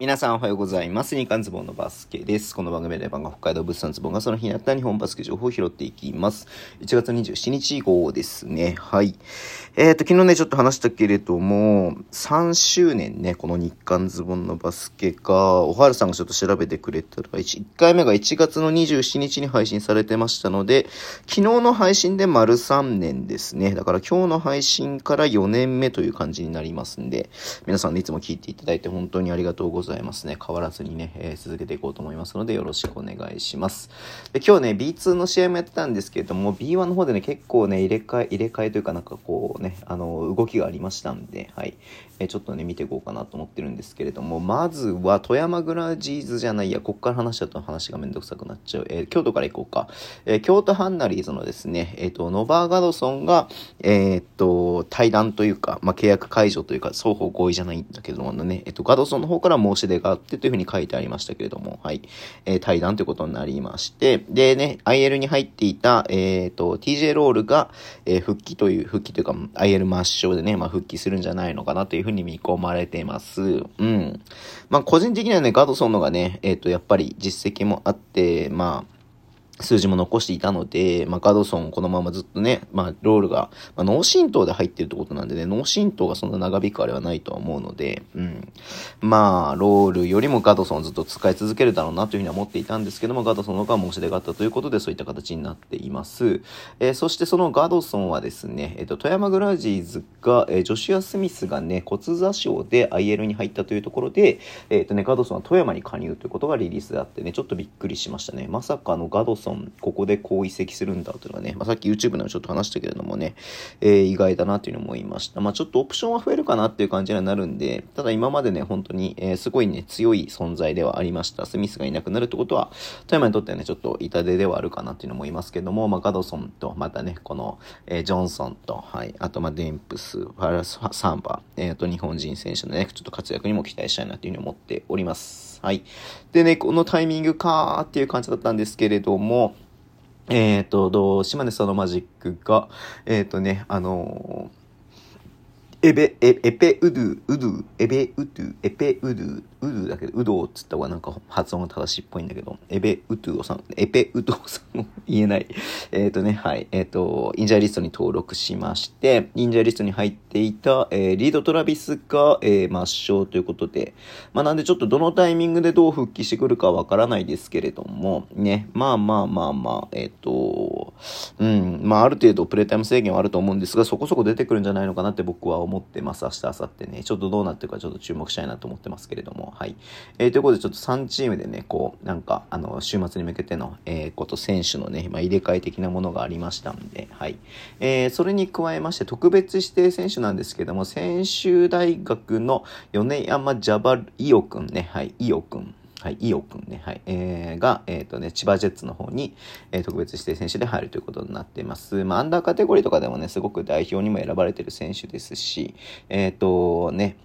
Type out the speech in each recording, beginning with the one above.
皆さんおはようございます。日刊ズボンのバスケです。この番組で番が北海道物産ズボンがその日にあった日本バスケ情報を拾っていきます。1月27日号ですね。はい。えっ、と、昨日ね、ちょっと話したけれども、3周年ね、この日刊ズボンのバスケが、おはるさんがちょっと調べてくれたら、1, 1回目が1月の27日に配信されてましたので、昨日の配信で丸3年ですね。だから今日の配信から4年目という感じになりますんで、皆さんね、いつも聞いていただいて本当にありがとうございます。ございますね。変わらずにね、えー、続けていこうと思いますので、よろしくお願いします。で、今日ね、B2 の試合もやってたんですけれども、B1 の方でね、結構ね、入れ替え、入れ替えというかなんかこうね、あの、動きがありましたんで、はい。えー、ちょっとね、見ていこうかなと思ってるんですけれども、まずは、富山グラジーズじゃないや、こっから話しちゃうと話がめんどくさくなっちゃう。えー、京都から行こうか。え京都ハンナリーズのですね、えっ、と、ノバーガドソンが、えっと、対談というか、まあ、契約解除というか、双方合意じゃないんだけどもね、えっ、と、ガドソンの方から申し出があってというふうに書いてありましたけれども、はい。えー、対談ということになりまして、でね、IL に入っていた、えっ、ー、と、TJ ロールが、えー、復帰という、復帰というか、IL 抹消でね、まあ、復帰するんじゃないのかなというふうに見込まれています。うん。まあ、個人的にはね、ガドソンのがね、えっ、ー、と、やっぱり実績もあって、まあ、数字も残していたので、まあ、ガドソンこのままずっとね、まあ、ロールが、まあ、脳震盪で入ってるってことなんでね、脳震盪がそんな長引くあれはないとは思うので、うん。まあ、ロールよりもガドソンずっと使い続けるだろうなというふうには思っていたんですけども、ガドソンの方が申し出があったということで、そういった形になっています。えー、そしてそのガドソンはですね、えっ、ー、と、富山グラジーズが、えー、ジョシュア・スミスがね、骨座症で IL に入ったというところで、えっ、とね、ガドソンは富山に加入ということがリリースであってね、ちょっとびっくりしましたね。まさかのガドソン、ここでこう移籍するんだというのはね、まあ、さっき YouTube でもちょっと話したけれどもね、えー、意外だなというのを思いました。まあ、ちょっとオプションは増えるかなっていう感じにはなるんで、ただ今までね、本当に、えー、すごいね、強い存在ではありました。スミスがいなくなるってことは、富山にとってはね、ちょっと痛手ではあるかなっていうのも思いますけども、まあ、ガドソンと、またね、この、えー、ジョンソンと、はい、あと、まあ、デンプス、ファラス、サンバ、えー、と日本人選手のね、ちょっと活躍にも期待したいなというふうに思っております。はい。でね、このタイミングかーっていう感じだったんですけれども、えっ、ー、と、島根スサノオマジックが、えっ、ー、とね、あのー、エベ、エエペウドゥ、ウドゥ、エベウドゥ、エペウドゥ、ウドゥだけど、ウドウっつった方がなんか発音が正しいっぽいんだけど、エベウドゥさん、エペウドウさんも言えない。えっ、ー、とね、はい。えっ、ー、と、インジャーリストに登録しまして、インジャーリストに入っていた、えー、リードトラビスが、えー、抹消ということで、まあなんでちょっとどのタイミングでどう復帰してくるかわからないですけれども、ね、まあまあまあまあ、えっ、と、うん、まあある程度プレイタイム制限はあると思うんですが、そこそこ出てくるんじゃないのかなって僕は思思ってます。明日、明後日ね。ちょっとどうなってるかちょっと注目したいなと思ってますけれども、はい。えー、ということでちょっと3チームでね、こう、なんか、あの、週末に向けての、えー、こと、選手のね、まあ、入れ替え的なものがありましたんで、はい。えー、それに加えまして、特別指定選手なんですけども、専修大学の米山ジャバイオくんね、はい、イオくん。はい、イオくんね、はい、えー、が、えっ、ー、とね、千葉ジェッツの方に、えー、特別指定選手で入るということになっています。まあ、アンダーカテゴリーとかでもね、すごく代表にも選ばれてる選手ですし、えっ、ー、とね、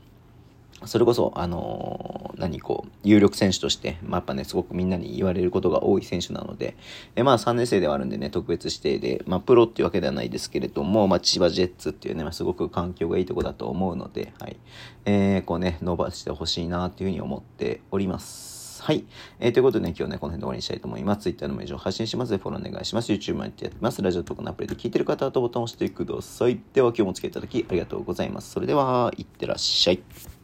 それこそ、あのー、何こう、有力選手として、まあ、やっぱね、すごくみんなに言われることが多い選手なので、えまあ、3年生ではあるんでね、特別指定で、まあ、プロっていうわけではないですけれども、まあ、千葉ジェッツっていうね、まあ、すごく環境がいいとこだと思うので、はい。えー、こうね、伸ばしてほしいなっていうふうに思っております。はい。えー、ということでね、今日ね、この辺で終わりにしたいと思います。Twitter のも以上発信します、フォローお願いします。YouTube もやってやってます。ラジオとかのアプリで聞いてる方はボタンを押してください。では、今日もお付き合いいただきありがとうございます。それでは、いってらっしゃい。